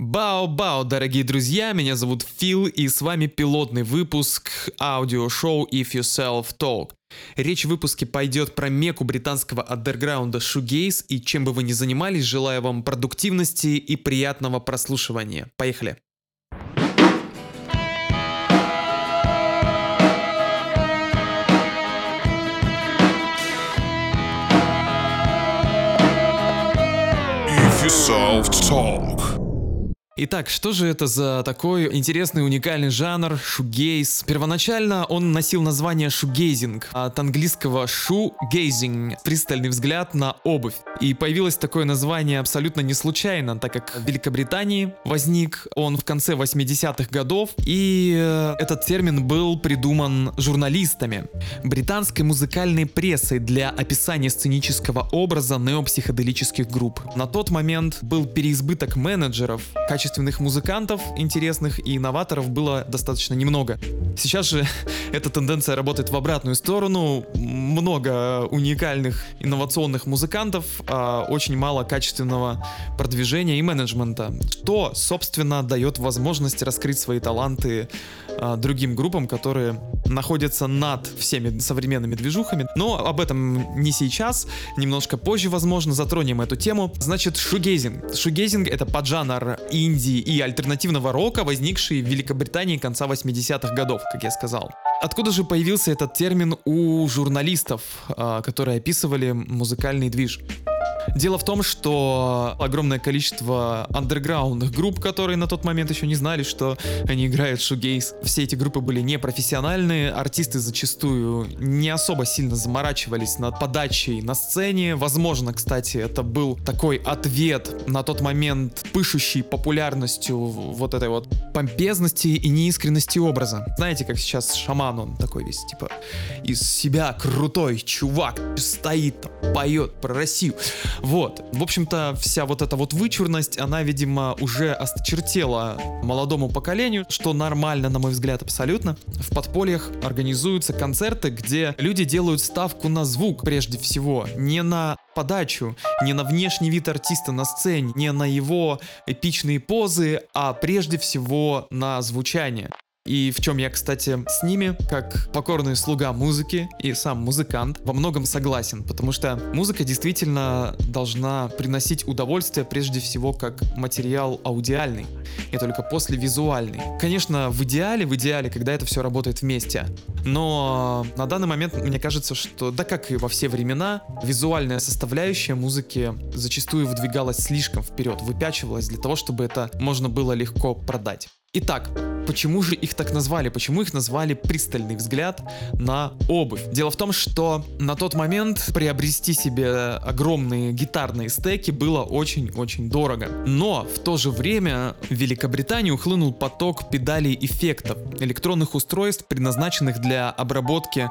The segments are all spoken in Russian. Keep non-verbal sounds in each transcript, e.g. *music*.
Бао-бао, дорогие друзья, меня зовут Фил, и с вами пилотный выпуск аудиошоу If You Self Talk. Речь в выпуске пойдет про меку британского андерграунда Shoegaze, и чем бы вы ни занимались, желаю вам продуктивности и приятного прослушивания. Поехали! If you solved talk. Итак, что же это за такой интересный уникальный жанр шугейз? Первоначально он носил название шугейзинг, от английского shoegazing, пристальный взгляд на обувь. И появилось такое название абсолютно не случайно, так как в Великобритании возник он в конце 80-х годов, и э, этот термин был придуман журналистами, британской музыкальной прессой для описания сценического образа неопсиходелических групп. На тот момент был переизбыток менеджеров, качественных музыкантов, интересных и инноваторов было достаточно немного. Сейчас же *laughs* эта тенденция работает в обратную сторону. Много уникальных инновационных музыкантов, а очень мало качественного продвижения и менеджмента, что, собственно, дает возможность раскрыть свои таланты а, другим группам, которые находятся над всеми современными движухами. Но об этом не сейчас, немножко позже, возможно, затронем эту тему. Значит, шугейзинг. Шугейзинг — это поджанр инди и альтернативного рока, возникший в Великобритании конца 80-х годов, как я сказал. Откуда же появился этот термин у журналистов, а, которые описывали музыкальный движ? Дело в том, что огромное количество андерграундных групп, которые на тот момент еще не знали, что они играют шугейс, все эти группы были непрофессиональные, артисты зачастую не особо сильно заморачивались над подачей на сцене. Возможно, кстати, это был такой ответ на тот момент пышущий популярностью вот этой вот помпезности и неискренности образа. Знаете, как сейчас шаман, он такой весь, типа, из себя крутой чувак, стоит, поет про Россию. Вот. В общем-то, вся вот эта вот вычурность, она, видимо, уже осточертела молодому поколению, что нормально, на мой взгляд, абсолютно. В подпольях организуются концерты, где люди делают ставку на звук, прежде всего, не на подачу, не на внешний вид артиста на сцене, не на его эпичные позы, а прежде всего на звучание. И в чем я, кстати, с ними, как покорный слуга музыки и сам музыкант, во многом согласен, потому что музыка действительно должна приносить удовольствие прежде всего как материал аудиальный, и только после визуальный. Конечно, в идеале, в идеале, когда это все работает вместе. Но на данный момент мне кажется, что, да как и во все времена, визуальная составляющая музыки зачастую выдвигалась слишком вперед, выпячивалась для того, чтобы это можно было легко продать. Итак, почему же их так назвали? Почему их назвали пристальный взгляд на обувь? Дело в том, что на тот момент приобрести себе огромные гитарные стеки было очень-очень дорого. Но в то же время в Великобританию хлынул поток педалей эффектов, электронных устройств, предназначенных для обработки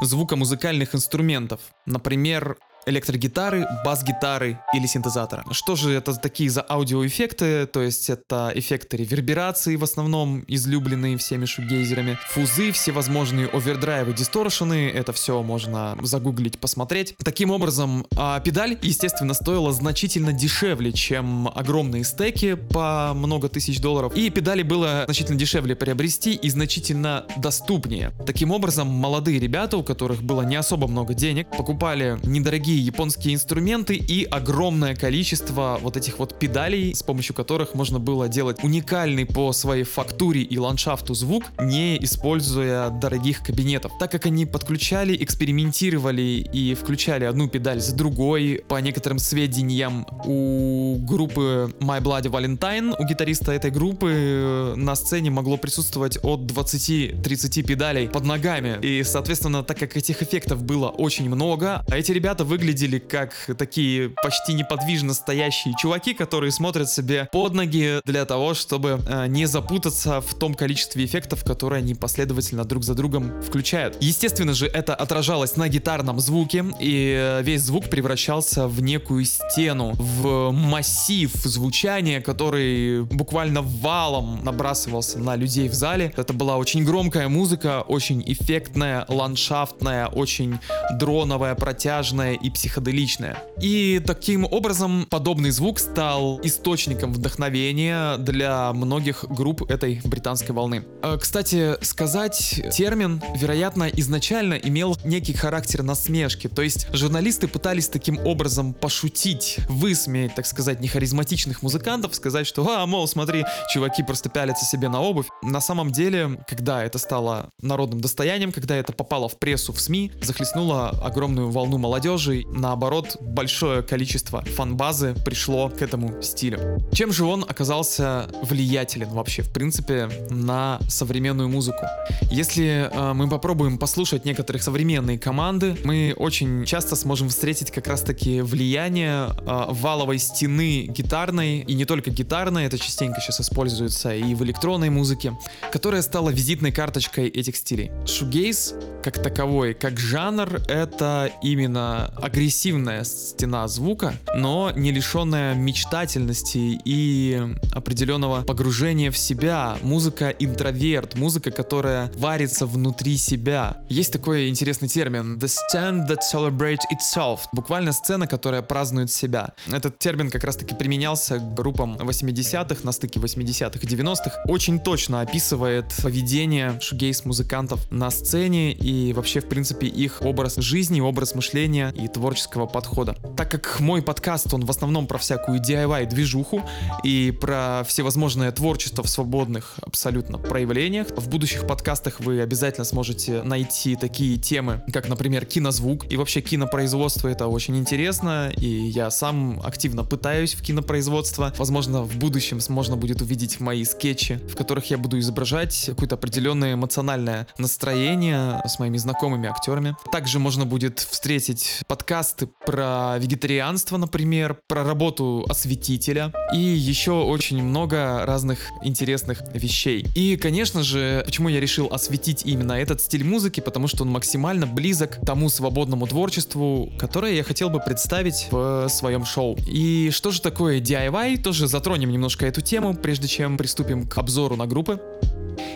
звука музыкальных инструментов. Например, электрогитары, бас-гитары или синтезатора. Что же это такие за аудиоэффекты? То есть это эффекты реверберации в основном, излюбленные всеми шугейзерами, фузы, всевозможные овердрайвы, дисторшены, это все можно загуглить, посмотреть. Таким образом, а педаль, естественно, стоила значительно дешевле, чем огромные стеки по много тысяч долларов. И педали было значительно дешевле приобрести и значительно доступнее. Таким образом, молодые ребята, у которых было не особо много денег, покупали недорогие японские инструменты и огромное количество вот этих вот педалей, с помощью которых можно было делать уникальный по своей фактуре и ландшафту звук, не используя дорогих кабинетов. Так как они подключали, экспериментировали и включали одну педаль за другой, по некоторым сведениям у группы My Bloody Valentine, у гитариста этой группы э, на сцене могло присутствовать от 20-30 педалей под ногами. И, соответственно, так как этих эффектов было очень много, а эти ребята выглядели как такие почти неподвижно стоящие чуваки, которые смотрят себе под ноги для того, чтобы э, не запутаться в том количестве эффектов, которые они последовательно друг за другом включают. Естественно же, это отражалось на гитарном звуке, и э, весь звук превращался в некую стену, в массив звучания, который буквально валом набрасывался на людей в зале. Это была очень громкая музыка, очень эффектная, ландшафтная, очень дроновая, протяжная и психоделичное. И таким образом подобный звук стал источником вдохновения для многих групп этой британской волны. Э, Кстати, сказать, термин, вероятно, изначально имел некий характер насмешки, то есть журналисты пытались таким образом пошутить, высмеять, так сказать, нехаризматичных музыкантов, сказать, что, а, мол, смотри, чуваки просто пялятся себе на обувь. На самом деле, когда это стало народным достоянием, когда это попало в прессу, в СМИ, захлестнуло огромную волну молодежи, наоборот, большое количество фан-базы пришло к этому стилю. Чем же он оказался влиятелен вообще, в принципе, на современную музыку? Если э, мы попробуем послушать некоторых современные команды, мы очень часто сможем встретить как раз-таки влияние э, валовой стены гитарной, и не только гитарной, это частенько сейчас используется и в электронной музыке, которая стала визитной карточкой этих стилей. Шугейс, как таковой, как жанр, это именно агрессивная стена звука, но не лишенная мечтательности и определенного погружения в себя. Музыка интроверт, музыка, которая варится внутри себя. Есть такой интересный термин the stand that celebrates itself. Буквально сцена, которая празднует себя. Этот термин как раз таки применялся к группам 80-х, на стыке 80-х и 90-х. Очень точно описывает поведение шугейс-музыкантов на сцене и вообще, в принципе, их образ жизни, образ мышления и творческого подхода. Так как мой подкаст, он в основном про всякую DIY-движуху и про всевозможное творчество в свободных абсолютно проявлениях, в будущих подкастах вы обязательно сможете найти такие темы, как, например, кинозвук и вообще кинопроизводство. Это очень интересно, и я сам активно пытаюсь в кинопроизводство. Возможно, в будущем можно будет увидеть мои скетчи, в которых я буду изображать какое-то определенное эмоциональное настроение с моими знакомыми актерами. Также можно будет встретить подкасты про вегетарианство, например, про работу осветителя и еще очень много разных интересных вещей. И, конечно же, почему я решил осветить именно этот стиль музыки, потому что он максимально близок тому свободному творчеству, которое я хотел бы представить в своем шоу. И что же такое DIY? Тоже затронем немножко эту тему, прежде чем приступим к обзору на группы.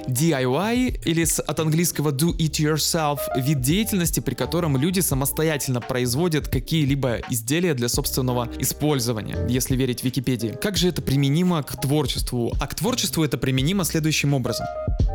DIY или с, от английского do it yourself вид деятельности, при котором люди самостоятельно производят какие-либо изделия для собственного использования, если верить Википедии. Как же это применимо к творчеству? А к творчеству это применимо следующим образом.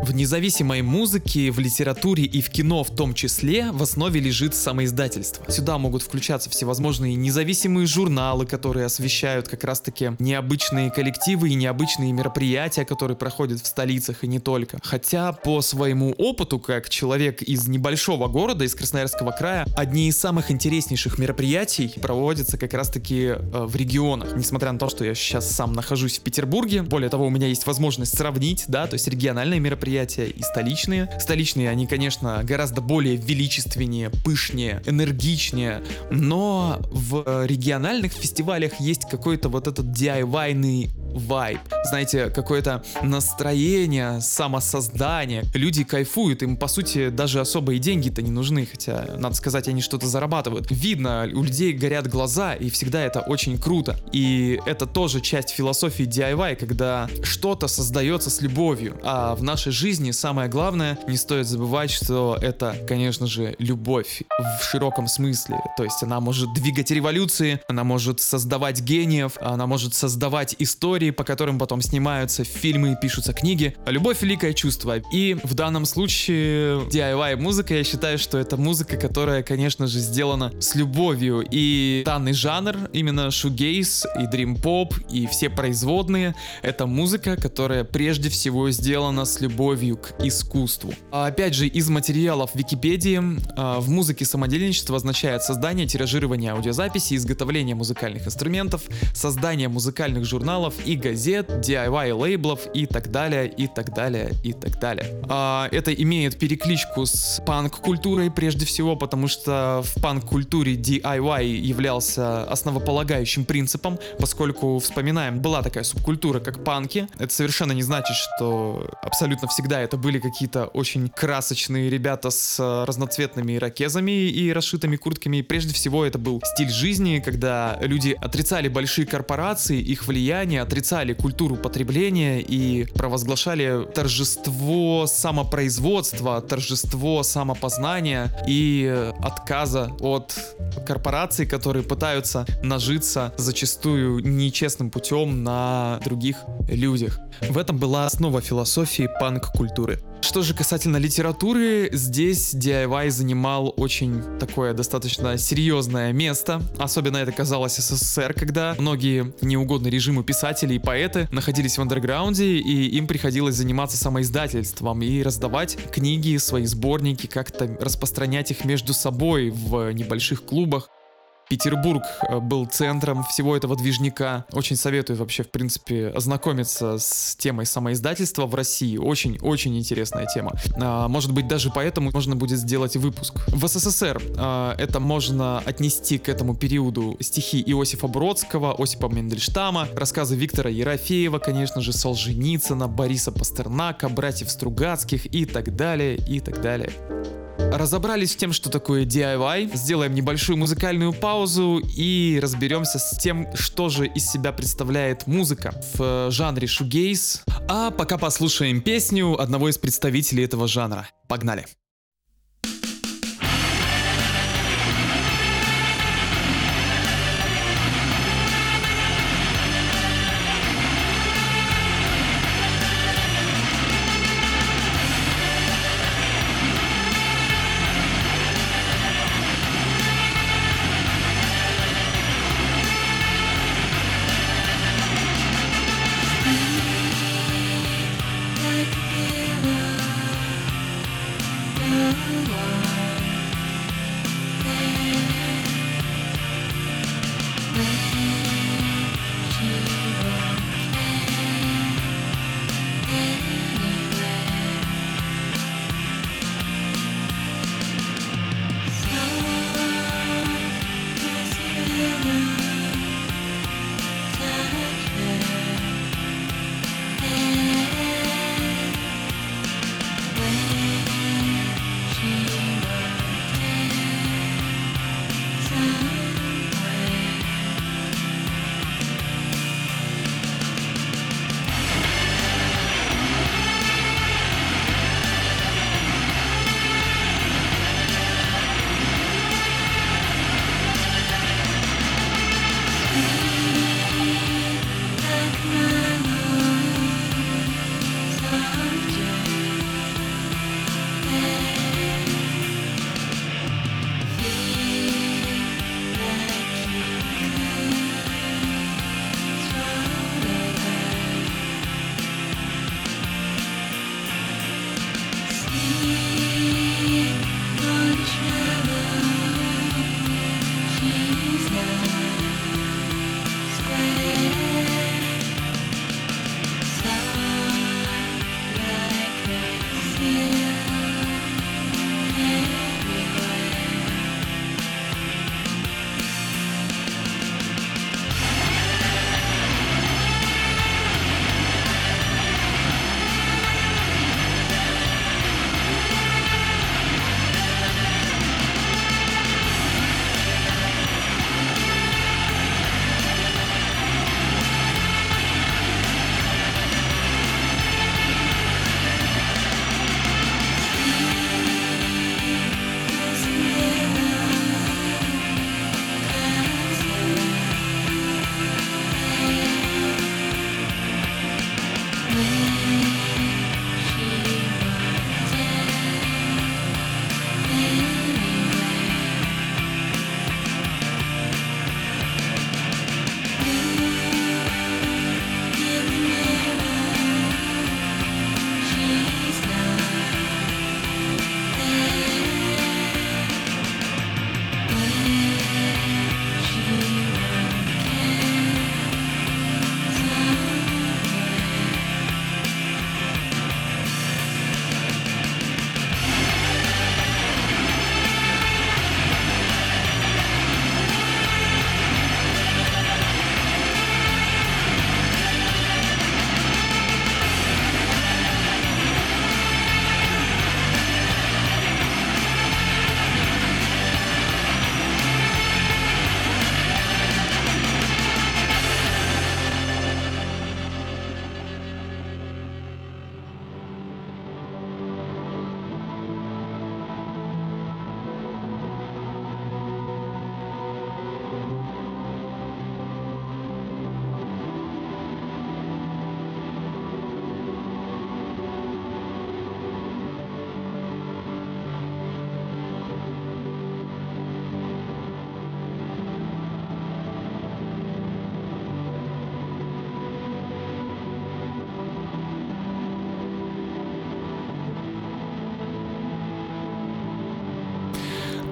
В независимой музыке, в литературе и в кино в том числе в основе лежит самоиздательство. Сюда могут включаться всевозможные независимые журналы, которые освещают как раз-таки необычные коллективы и необычные мероприятия, которые проходят в столицах и не только. Хотя по своему опыту, как человек из небольшого города, из Красноярского края, одни из самых интереснейших мероприятий проводятся как раз-таки э, в регионах. Несмотря на то, что я сейчас сам нахожусь в Петербурге, более того, у меня есть возможность сравнить, да, то есть региональные мероприятия и столичные. Столичные, они, конечно, гораздо более величественнее, пышнее, энергичнее, но в региональных фестивалях есть какой-то вот этот DIY-ный вайб, знаете, какое-то настроение, самосоздание. Люди кайфуют, им, по сути, даже особые деньги-то не нужны, хотя, надо сказать, они что-то зарабатывают. Видно, у людей горят глаза, и всегда это очень круто. И это тоже часть философии DIY, когда что-то создается с любовью. А в нашей жизни самое главное, не стоит забывать, что это, конечно же, любовь в широком смысле. То есть она может двигать революции, она может создавать гениев, она может создавать истории, по которым потом снимаются фильмы и пишутся книги. Любовь — великое чувство. И в данном случае DIY музыка, я считаю, что это музыка, которая, конечно же, сделана с любовью. И данный жанр, именно шугейс и дрим-поп, и все производные, это музыка, которая прежде всего сделана с любовью к искусству. А опять же, из материалов Википедии а, в музыке самодельничество означает создание, тиражирование аудиозаписи, изготовление музыкальных инструментов, создание музыкальных журналов газет, DIY лейблов и так далее, и так далее, и так далее. А, это имеет перекличку с панк-культурой прежде всего, потому что в панк-культуре DIY являлся основополагающим принципом, поскольку, вспоминаем, была такая субкультура, как панки. Это совершенно не значит, что абсолютно всегда это были какие-то очень красочные ребята с разноцветными ирокезами и расшитыми куртками. Прежде всего, это был стиль жизни, когда люди отрицали большие корпорации, их влияние, отрицали отрицали культуру потребления и провозглашали торжество самопроизводства, торжество самопознания и отказа от корпораций, которые пытаются нажиться зачастую нечестным путем на других людях. В этом была основа философии панк-культуры. Что же касательно литературы, здесь DIY занимал очень такое достаточно серьезное место. Особенно это казалось СССР, когда многие неугодные режиму писатели и поэты находились в андерграунде, и им приходилось заниматься самоиздательством и раздавать книги, свои сборники, как-то распространять их между собой в небольших клубах. Петербург э, был центром всего этого движника. Очень советую вообще, в принципе, ознакомиться с темой самоиздательства в России. Очень-очень интересная тема. А, может быть, даже поэтому можно будет сделать выпуск. В СССР а, это можно отнести к этому периоду стихи Иосифа Бродского, Осипа Мендельштама, рассказы Виктора Ерофеева, конечно же, Солженицына, Бориса Пастернака, братьев Стругацких и так далее, и так далее. Разобрались с тем, что такое DIY, сделаем небольшую музыкальную паузу и разберемся с тем, что же из себя представляет музыка в жанре шугейс. А пока послушаем песню одного из представителей этого жанра. Погнали!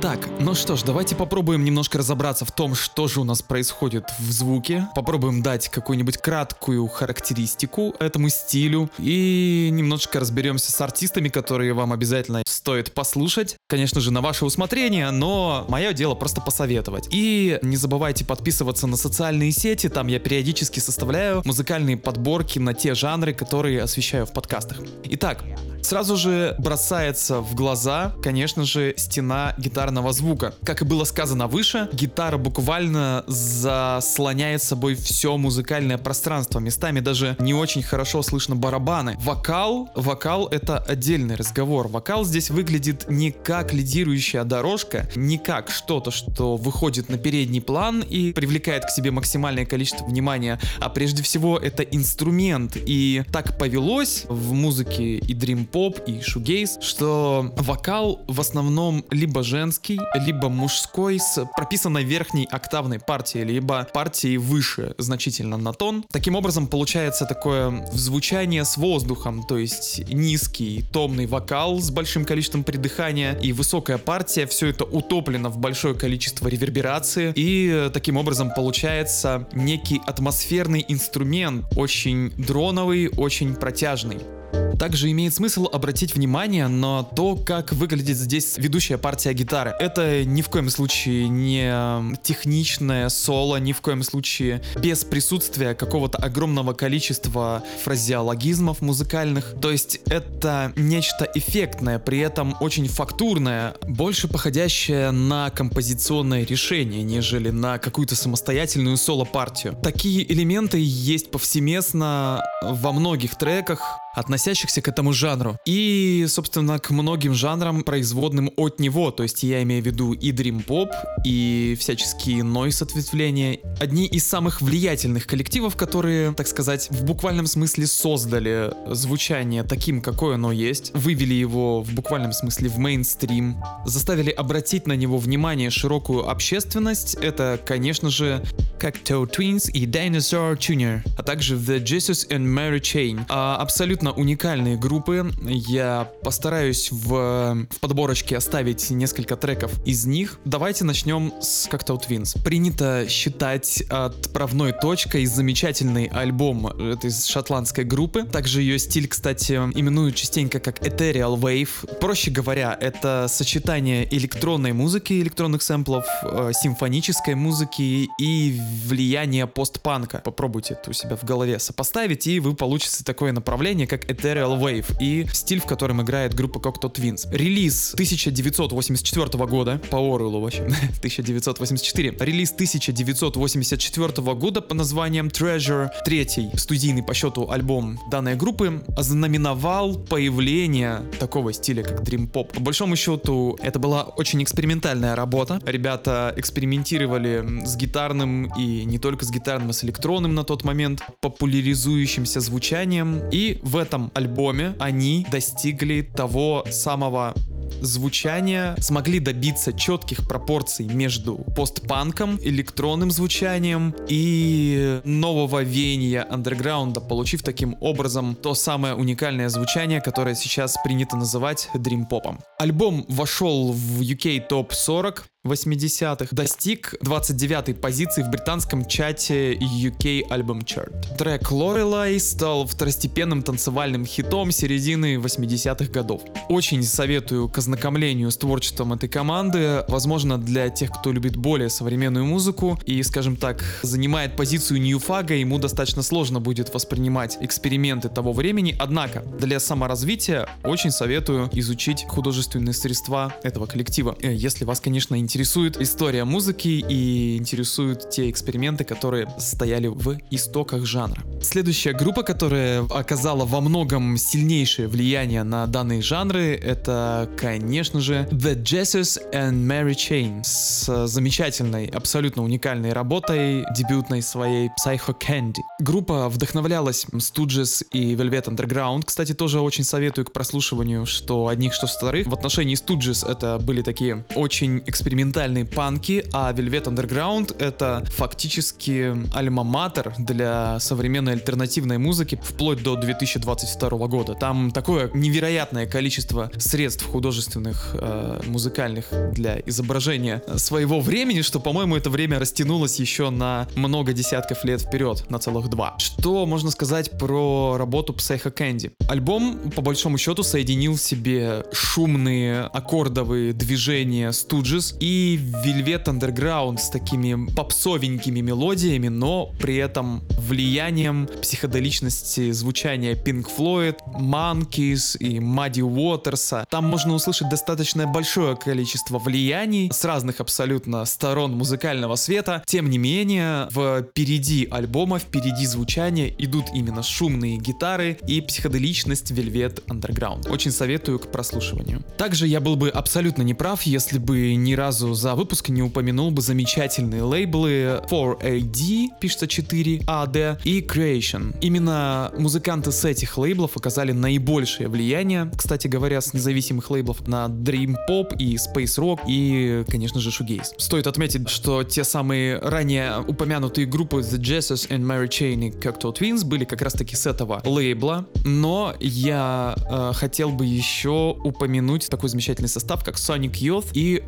Так, ну что ж, давайте попробуем немножко разобраться в том, что же у нас происходит в звуке. Попробуем дать какую-нибудь краткую характеристику этому стилю. И немножечко разберемся с артистами, которые вам обязательно стоит послушать. Конечно же, на ваше усмотрение, но мое дело просто посоветовать. И не забывайте подписываться на социальные сети, там я периодически составляю музыкальные подборки на те жанры, которые освещаю в подкастах. Итак, Сразу же бросается в глаза, конечно же, стена гитарного звука. Как и было сказано выше, гитара буквально заслоняет собой все музыкальное пространство. Местами даже не очень хорошо слышно барабаны. Вокал, вокал это отдельный разговор. Вокал здесь выглядит не как лидирующая дорожка, не как что-то, что выходит на передний план и привлекает к себе максимальное количество внимания, а прежде всего это инструмент. И так повелось в музыке и дрим поп и шугейс, что вокал в основном либо женский, либо мужской с прописанной верхней октавной партией, либо партией выше значительно на тон. Таким образом получается такое звучание с воздухом, то есть низкий томный вокал с большим количеством придыхания и высокая партия, все это утоплено в большое количество реверберации и таким образом получается некий атмосферный инструмент, очень дроновый, очень протяжный. Также имеет смысл обратить внимание на то, как выглядит здесь ведущая партия гитары. Это ни в коем случае не техничное соло, ни в коем случае без присутствия какого-то огромного количества фразеологизмов музыкальных. То есть это нечто эффектное, при этом очень фактурное, больше походящее на композиционное решение, нежели на какую-то самостоятельную соло-партию. Такие элементы есть повсеместно во многих треках, относящихся к этому жанру. И, собственно, к многим жанрам, производным от него. То есть я имею в виду и Pop, и всяческие нойс ответвления. Одни из самых влиятельных коллективов, которые, так сказать, в буквальном смысле создали звучание таким, какое оно есть, вывели его в буквальном смысле в мейнстрим, заставили обратить на него внимание широкую общественность. Это, конечно же, Cacto Twins и Dinosaur Jr., а также The Jesus and Mary Chain. А, абсолютно уникальные группы. Я постараюсь в, в подборочке оставить несколько треков из них. Давайте начнем с Cacto Twins. Принято считать отправной точкой замечательный альбом этой шотландской группы. Также ее стиль, кстати, именуют частенько как Ethereal Wave. Проще говоря, это сочетание электронной музыки, электронных сэмплов, э, симфонической музыки и влияние постпанка. Попробуйте это у себя в голове сопоставить, и вы получите такое направление, как Ethereal Wave, и стиль, в котором играет группа Cocteau Twins. Релиз 1984 года, по Оруэллу вообще, 1984. Релиз 1984 года по названием Treasure, третий студийный по счету альбом данной группы, ознаменовал появление такого стиля, как Dream Pop. По большому счету, это была очень экспериментальная работа. Ребята экспериментировали с гитарным и не только с гитарным, а с электронным на тот момент, популяризующимся звучанием. И в этом альбоме они достигли того самого звучания смогли добиться четких пропорций между постпанком, электронным звучанием и нового веяния андерграунда, получив таким образом то самое уникальное звучание, которое сейчас принято называть дрим-попом. Альбом вошел в UK топ 40 80-х, достиг 29-й позиции в британском чате UK Album Chart. Трек Lorelai стал второстепенным танцевальным хитом середины 80-х годов. Очень советую к ознакомлению с творчеством этой команды. Возможно, для тех, кто любит более современную музыку и, скажем так, занимает позицию ньюфага, ему достаточно сложно будет воспринимать эксперименты того времени. Однако, для саморазвития очень советую изучить художественные средства этого коллектива. Э, если вас, конечно, интересует интересует история музыки и интересуют те эксперименты, которые стояли в истоках жанра. Следующая группа, которая оказала во многом сильнейшее влияние на данные жанры, это, конечно же, The Jesus and Mary Chain с замечательной, абсолютно уникальной работой, дебютной своей Psycho Candy. Группа вдохновлялась Stooges и Velvet Underground. Кстати, тоже очень советую к прослушиванию, что одних, что вторых. В отношении Stooges это были такие очень экспериментальные экспериментальные панки, а Velvet Underground это фактически альма-матер для современной альтернативной музыки вплоть до 2022 года. Там такое невероятное количество средств художественных, э, музыкальных для изображения своего времени, что, по-моему, это время растянулось еще на много десятков лет вперед, на целых два. Что можно сказать про работу Psycho Candy? Альбом, по большому счету, соединил в себе шумные аккордовые движения Stooges и Velvet Underground с такими попсовенькими мелодиями, но при этом влиянием психоделичности звучания Pink Floyd, Monkeys и Muddy Waters. Там можно услышать достаточно большое количество влияний с разных абсолютно сторон музыкального света. Тем не менее, впереди альбома, впереди звучания идут именно шумные гитары и психоделичность Velvet Underground. Очень советую к прослушиванию. Также я был бы абсолютно неправ, если бы ни разу за выпуск не упомянул бы замечательные лейблы 4AD, пишется 4 AD, и Creation. Именно музыканты с этих лейблов оказали наибольшее влияние, кстати говоря, с независимых лейблов на Dream Pop и Space Rock и, конечно же, Shoegaze. Стоит отметить, что те самые ранее упомянутые группы The Jesses and Mary Chain и Cocteau Twins были как раз таки с этого лейбла, но я э, хотел бы еще упомянуть такой замечательный состав, как Sonic Youth и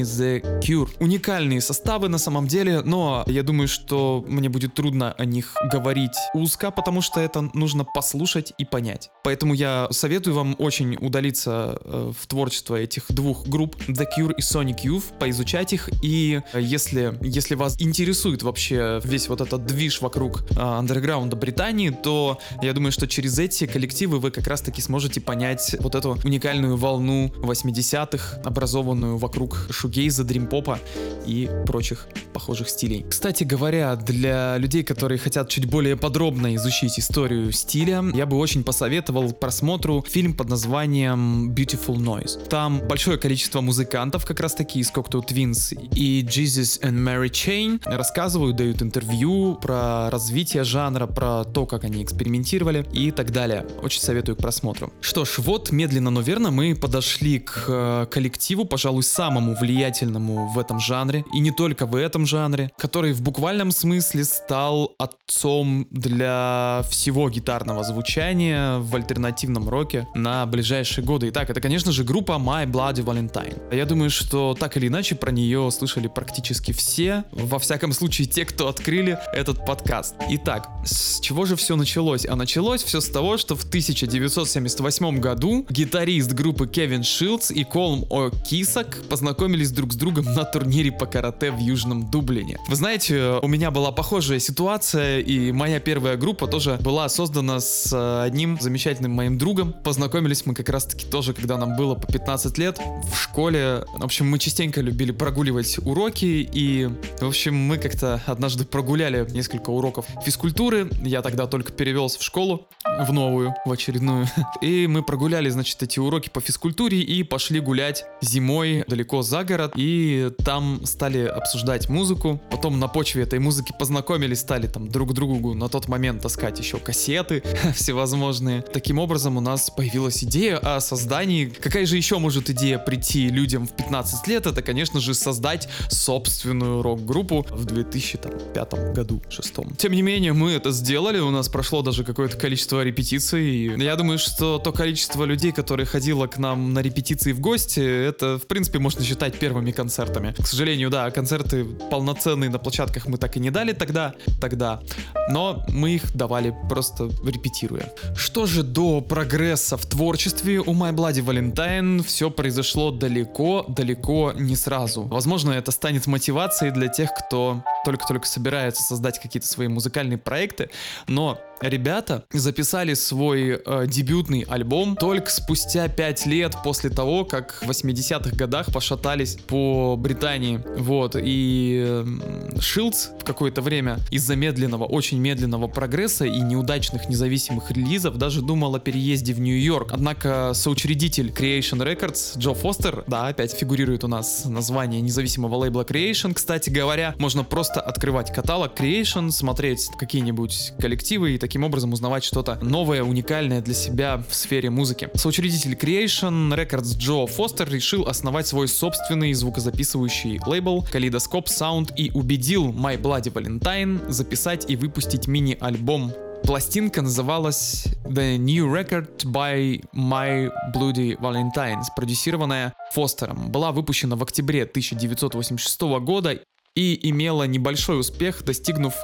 The Cure. Уникальные составы на самом деле, но я думаю, что мне будет трудно о них говорить узко, потому что это нужно послушать и понять. Поэтому я советую вам очень удалиться э, в творчество этих двух групп The Cure и Sonic Youth, поизучать их, и э, если, если вас интересует вообще весь вот этот движ вокруг э, андерграунда Британии, то я думаю, что через эти коллективы вы как раз-таки сможете понять вот эту уникальную волну 80-х, образованную вокруг шугейза, дримпопа и прочих похожих стилей. Кстати говоря, для людей, которые хотят чуть более подробно изучить историю стиля, я бы очень посоветовал просмотру фильм под названием Beautiful Noise. Там большое количество музыкантов, как раз таки из Cocteau Twins и Jesus and Mary Chain, рассказывают, дают интервью про развитие жанра, про то, как они экспериментировали и так далее. Очень советую к просмотру. Что ж, вот медленно, но верно мы подошли к э, коллективу, пожалуй, самому влиятельному в этом жанре, и не только в этом жанре, который в буквальном смысле стал отцом для всего гитарного звучания в альтернативном роке на ближайшие годы. Итак, это, конечно же, группа My Bloody Valentine. Я думаю, что так или иначе про нее слышали практически все, во всяком случае те, кто открыли этот подкаст. Итак, с чего же все началось? А началось все с того, что в 1978 году гитарист группы Кевин Шилдс и Колм О'Кисак познакомились друг с другом на турнире по карате в Южном Дублине. Вы знаете, у меня была похожая ситуация, и моя первая группа тоже была создана с э, одним замечательным моим другом. Познакомились мы как раз-таки тоже, когда нам было по 15 лет в школе. В общем, мы частенько любили прогуливать уроки, и, в общем, мы как-то однажды прогуляли несколько уроков физкультуры. Я тогда только перевелся в школу, в новую, в очередную. *laughs* И мы прогуляли, значит, эти уроки по физкультуре и пошли гулять зимой далеко за город. И там стали обсуждать музыку. Потом на почве этой музыки познакомились, стали там друг другу на тот момент таскать еще кассеты *laughs* всевозможные. Таким образом у нас появилась идея о создании. Какая же еще может идея прийти людям в 15 лет? Это, конечно же, создать собственную рок-группу в 2005 году, шестом. Тем не менее, мы это сделали, у нас прошло даже какое-то количество репетиций. Я думаю, что то количество людей, которые ходило к нам на репетиции в гости, это, в принципе, можно считать первыми концертами. К сожалению, да, концерты полноценные на площадках мы так и не дали тогда, тогда. Но мы их давали просто репетируя. Что же до прогресса в творчестве у My Bloody Valentine все произошло далеко, далеко не сразу. Возможно, это станет мотивацией для тех, кто только-только собирается создать какие-то свои музыкальные проекты, но ребята записали свой э, дебютный альбом только спустя 5 лет после того, как в 80-х годах пошатались по Британии. Вот, и э, Шилдс в какое-то время из-за медленного, очень медленного прогресса и неудачных независимых релизов даже думал о переезде в Нью-Йорк. Однако соучредитель Creation Records Джо Фостер, да, опять фигурирует у нас название независимого лейбла Creation, кстати говоря, можно просто открывать каталог Creation, смотреть какие-нибудь коллективы и такие таким образом узнавать что-то новое, уникальное для себя в сфере музыки. Соучредитель Creation Records Джо Фостер решил основать свой собственный звукозаписывающий лейбл Kaleidoscope Sound и убедил My Bloody Valentine записать и выпустить мини-альбом Пластинка называлась The New Record by My Bloody Valentine, спродюсированная Фостером. Была выпущена в октябре 1986 года и имела небольшой успех, достигнув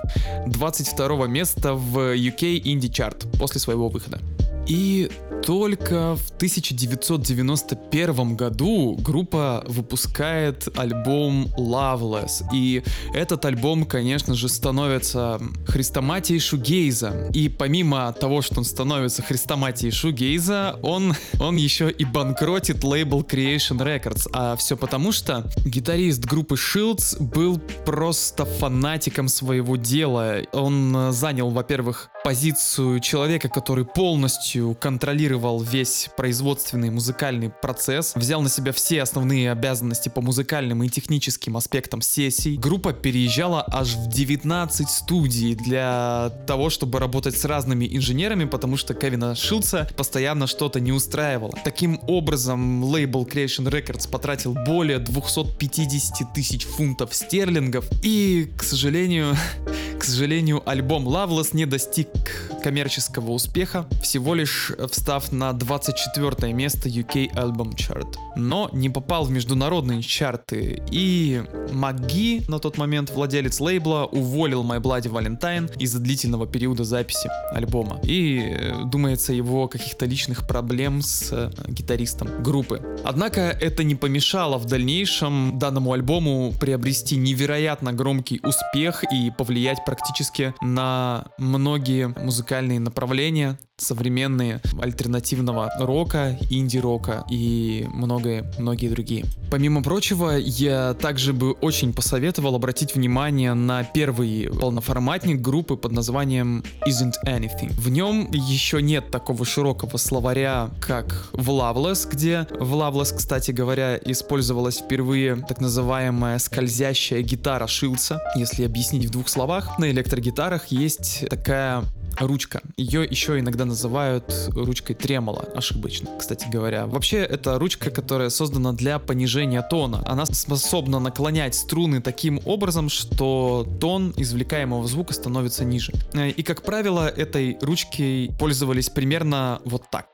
22 места в UK Indie Chart после своего выхода. И только в 1991 году группа выпускает альбом Loveless. И этот альбом, конечно же, становится хрестоматией шугейза. И помимо того, что он становится хрестоматией шугейза, он, он еще и банкротит лейбл Creation Records. А все потому, что гитарист группы Shields был просто фанатиком своего дела. Он занял, во-первых, позицию человека, который полностью контролировал весь производственный музыкальный процесс, взял на себя все основные обязанности по музыкальным и техническим аспектам сессий. Группа переезжала аж в 19 студий для того, чтобы работать с разными инженерами, потому что Кевина Шилца постоянно что-то не устраивало. Таким образом, лейбл Creation Records потратил более 250 тысяч фунтов стерлингов, и, к сожалению, *laughs* к сожалению, альбом Loveless не достиг коммерческого успеха, всего лишь встав на 24 место UK Album Chart. Но не попал в международные чарты, и МакГи, на тот момент владелец лейбла, уволил My Bloody Valentine из-за длительного периода записи альбома. И, э, думается, его каких-то личных проблем с э, гитаристом группы. Однако это не помешало в дальнейшем данному альбому приобрести невероятно громкий успех и повлиять практически на многие музыкальные направления, современные, альтернативного рока, инди-рока и многое-многие другие. Помимо прочего, я также бы очень посоветовал обратить внимание на первый полноформатник группы под названием Isn't Anything. В нем еще нет такого широкого словаря, как в Loveless, где в Loveless, кстати говоря, использовалась впервые так называемая скользящая гитара Шилца. Если объяснить в двух словах, на электрогитарах есть такая ручка. Ее еще иногда называют ручкой тремола, ошибочно, кстати говоря. Вообще, это ручка, которая создана для понижения тона. Она способна наклонять струны таким образом, что тон извлекаемого звука становится ниже. И, как правило, этой ручкой пользовались примерно вот так.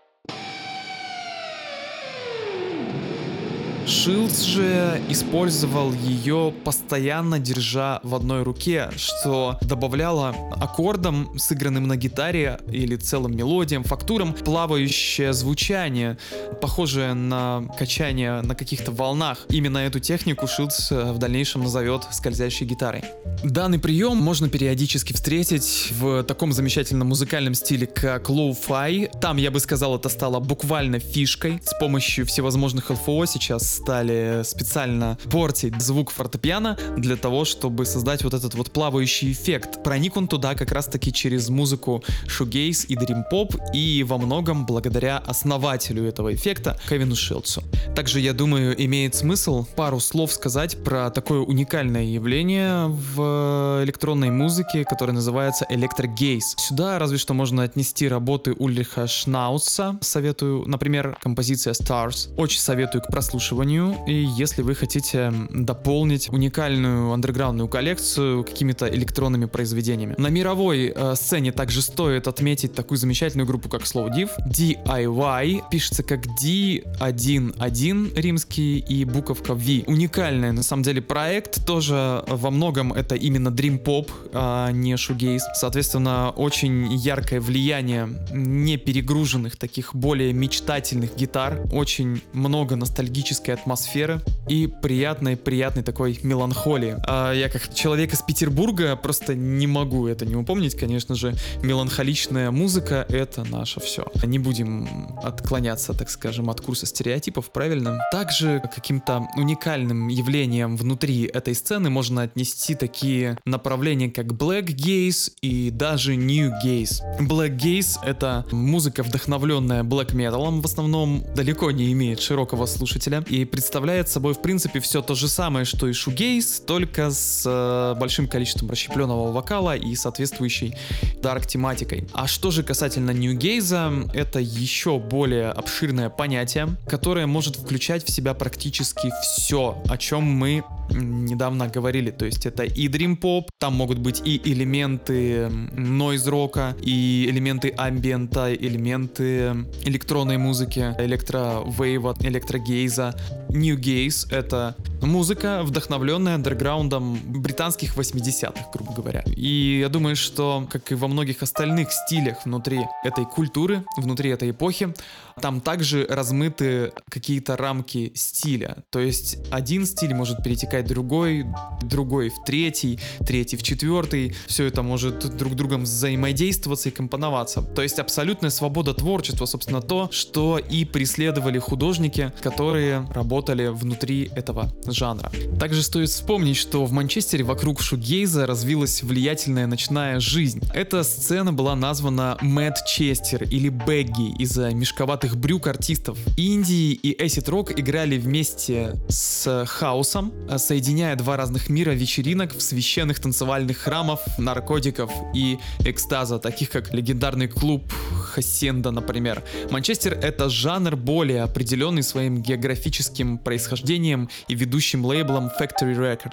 Шилдс же использовал ее постоянно держа в одной руке, что добавляло аккордам, сыгранным на гитаре или целым мелодиям, фактурам, плавающее звучание, похожее на качание на каких-то волнах. Именно эту технику Шилдс э, в дальнейшем назовет скользящей гитарой. Данный прием можно периодически встретить в таком замечательном музыкальном стиле, как лоу-фай. Там, я бы сказал, это стало буквально фишкой. С помощью всевозможных LFO сейчас стали специально портить звук фортепиано для того, чтобы создать вот этот вот плавающий эффект. Проник он туда как раз таки через музыку шугейз и дрим-поп и во многом благодаря основателю этого эффекта Кевину Шилдсу. Также, я думаю, имеет смысл пару слов сказать про такое уникальное явление в электронной музыке, которое называется электрогейс. Сюда разве что можно отнести работы Ульриха Шнауса, советую, например, композиция Stars. Очень советую к прослушиванию прослушиванию, и если вы хотите дополнить уникальную андерграундную коллекцию какими-то электронными произведениями. На мировой э, сцене также стоит отметить такую замечательную группу, как Slow Div. DIY пишется как D11 римский и буковка V. Уникальный, на самом деле, проект. Тоже во многом это именно Dream Pop, а не Shoegaze. Соответственно, очень яркое влияние не перегруженных, таких более мечтательных гитар. Очень много ностальгической атмосферы и приятной-приятной такой меланхолии. А я как человек из Петербурга просто не могу это не упомнить, конечно же. Меланхоличная музыка — это наше все. Не будем отклоняться, так скажем, от курса стереотипов, правильно? Также каким-то уникальным явлением внутри этой сцены можно отнести такие направления, как Black Gaze и даже New Gaze. Black Gaze — это музыка, вдохновленная Black Metal, в основном далеко не имеет широкого слушателя, и представляет собой, в принципе, все то же самое, что и шугейс, только с э, большим количеством расщепленного вокала и соответствующей дарк тематикой. А что же касательно ньюгейза, это еще более обширное понятие, которое может включать в себя практически все, о чем мы недавно говорили. То есть это и Dream Pop, там могут быть и элементы noise рока, и элементы амбиента, элементы электронной музыки, электровейва, электрогейза. New Gaze — это музыка, вдохновленная андерграундом британских 80-х, грубо говоря. И я думаю, что, как и во многих остальных стилях внутри этой культуры, внутри этой эпохи, там также размыты какие-то рамки стиля. То есть один стиль может перетекать в другой, другой в третий, третий в четвертый. Все это может друг другом взаимодействоваться и компоноваться. То есть абсолютная свобода творчества, собственно, то, что и преследовали художники, которые работали внутри этого жанра. Также стоит вспомнить, что в Манчестере вокруг шугейза развилась влиятельная ночная жизнь. Эта сцена была названа Мэтт Честер или Бэгги из-за мешковатой мешковатых брюк артистов. Индии и Acid Rock играли вместе с хаосом, соединяя два разных мира вечеринок в священных танцевальных храмов, наркотиков и экстаза, таких как легендарный клуб Хасенда, например. Манчестер — это жанр более определенный своим географическим происхождением и ведущим лейблом Factory Records.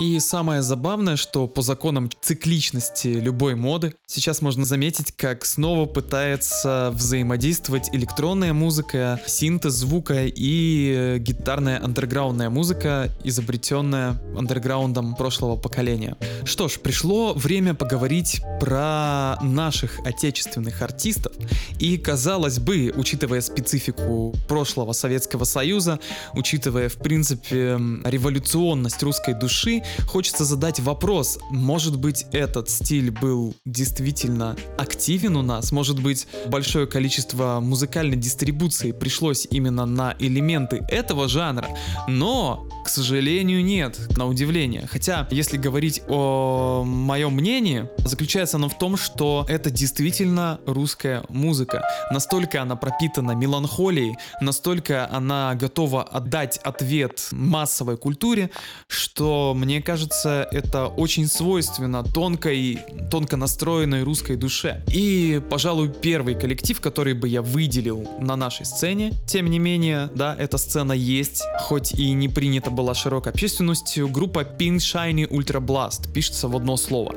И самое забавное, что по законам цикличности любой моды сейчас можно заметить, как снова пытается взаимодействовать электронная музыка, синтез звука и гитарная андерграундная музыка, изобретенная андерграундом прошлого поколения. Что ж, пришло время поговорить про наших отечественных артистов. И казалось бы, учитывая специфику прошлого Советского Союза, учитывая в принципе революционность русской души, Хочется задать вопрос, может быть этот стиль был действительно активен у нас, может быть большое количество музыкальной дистрибуции пришлось именно на элементы этого жанра, но, к сожалению, нет, на удивление. Хотя, если говорить о моем мнении, заключается оно в том, что это действительно русская музыка. Настолько она пропитана меланхолией, настолько она готова отдать ответ массовой культуре, что мне мне кажется, это очень свойственно тонкой, тонко настроенной русской душе. И, пожалуй, первый коллектив, который бы я выделил на нашей сцене, тем не менее, да, эта сцена есть, хоть и не принята была широкой общественностью, группа Pink Shiny Ultra Blast, пишется в одно слово.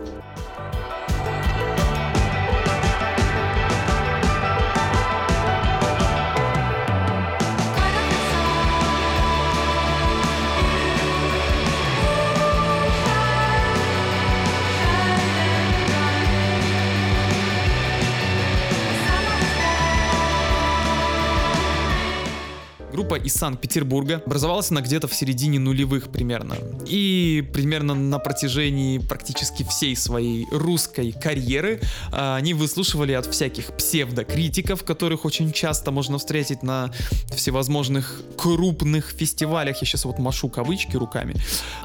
Из Санкт-Петербурга. Образовалась она где-то в середине нулевых примерно. И примерно на протяжении практически всей своей русской карьеры а, они выслушивали от всяких псевдокритиков, которых очень часто можно встретить на всевозможных крупных фестивалях. Я сейчас вот машу кавычки руками.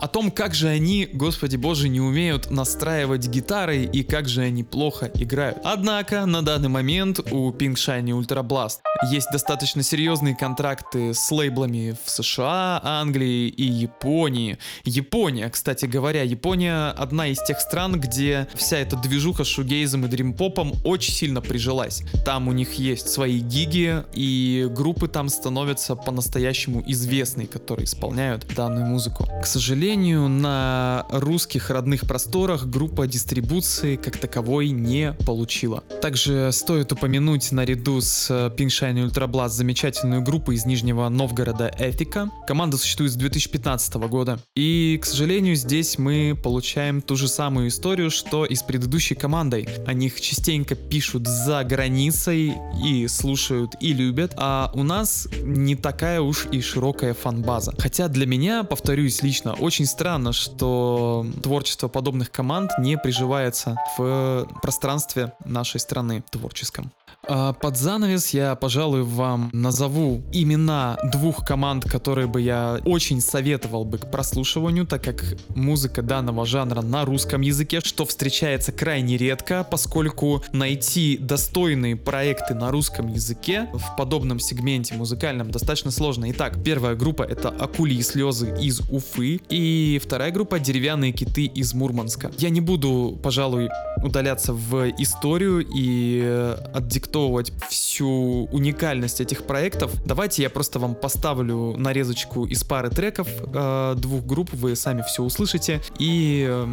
О том, как же они, господи боже, не умеют настраивать гитары и как же они плохо играют. Однако на данный момент у Pink Shiny Ultra Blast есть достаточно серьезные контракты с лейблами в США, Англии и Японии. Япония, кстати говоря, Япония одна из тех стран, где вся эта движуха с шугейзом и дримпопом очень сильно прижилась. Там у них есть свои гиги, и группы там становятся по-настоящему известные, которые исполняют данную музыку. К сожалению, на русских родных просторах группа дистрибуции как таковой не получила. Также стоит упомянуть наряду с Pink Shiny Ultra Blast замечательную группу из Нижнего Новгорода Эфика. Команда существует с 2015 года. И, к сожалению, здесь мы получаем ту же самую историю, что и с предыдущей командой. О них частенько пишут за границей и слушают и любят, а у нас не такая уж и широкая фан-база. Хотя для меня, повторюсь лично, очень странно, что творчество подобных команд не приживается в пространстве нашей страны творческом. А под занавес я, пожалуй, вам назову имена двух команд, которые бы я очень советовал бы к прослушиванию, так как музыка данного жанра на русском языке, что встречается крайне редко, поскольку найти достойные проекты на русском языке в подобном сегменте музыкальном достаточно сложно. Итак, первая группа это «Акули и слезы» из Уфы, и вторая группа «Деревянные киты» из Мурманска. Я не буду, пожалуй, удаляться в историю и э, отдиктовывать всю уникальность этих проектов. Давайте я просто вам поставлю нарезочку из пары треков э, двух групп, вы сами все услышите и э,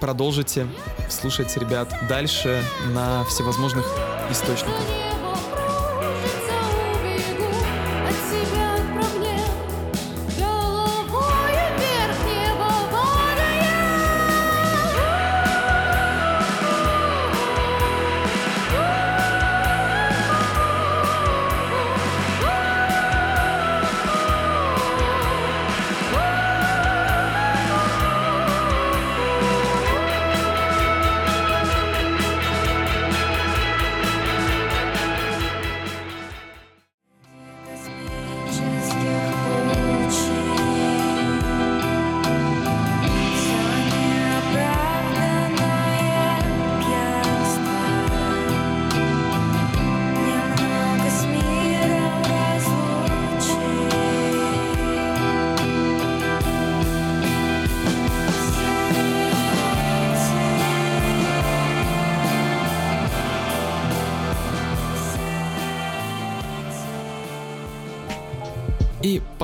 продолжите слушать ребят дальше на всевозможных источниках.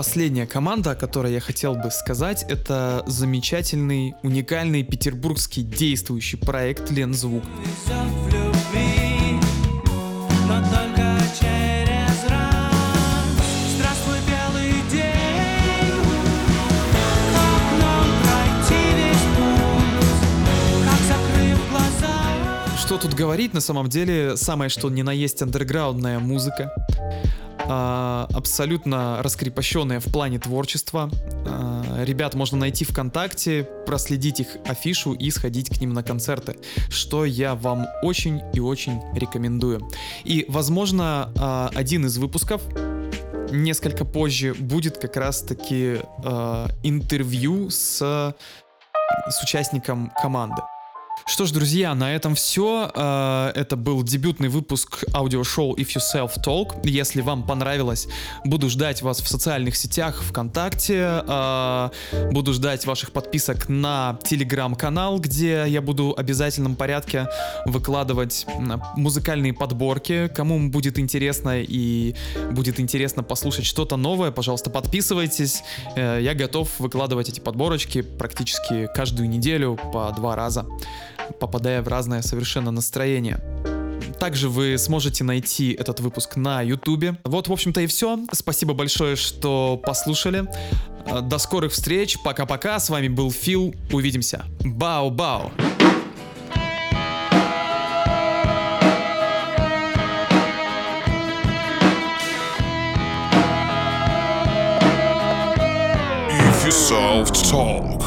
Последняя команда, о которой я хотел бы сказать, это замечательный, уникальный петербургский действующий проект Лензвук. Что тут говорить, на самом деле, самое что ни на есть андерграундная музыка. А, абсолютно раскрепощенная в плане творчества. А, ребят можно найти ВКонтакте, проследить их афишу и сходить к ним на концерты, что я вам очень и очень рекомендую. И, возможно, а, один из выпусков несколько позже будет как раз-таки интервью с, с участником команды. Что ж, друзья, на этом все. Это был дебютный выпуск аудиошоу If You Self Talk. Если вам понравилось, буду ждать вас в социальных сетях, ВКонтакте. э, Буду ждать ваших подписок на телеграм-канал, где я буду в обязательном порядке выкладывать музыкальные подборки. Кому будет интересно и будет интересно послушать что-то новое, пожалуйста, подписывайтесь. Э, Я готов выкладывать эти подборочки практически каждую неделю по два раза попадая в разное совершенно настроение. Также вы сможете найти этот выпуск на ютубе. Вот, в общем-то, и все. Спасибо большое, что послушали. До скорых встреч. Пока-пока. С вами был Фил. Увидимся. Бау-бау. Self talk.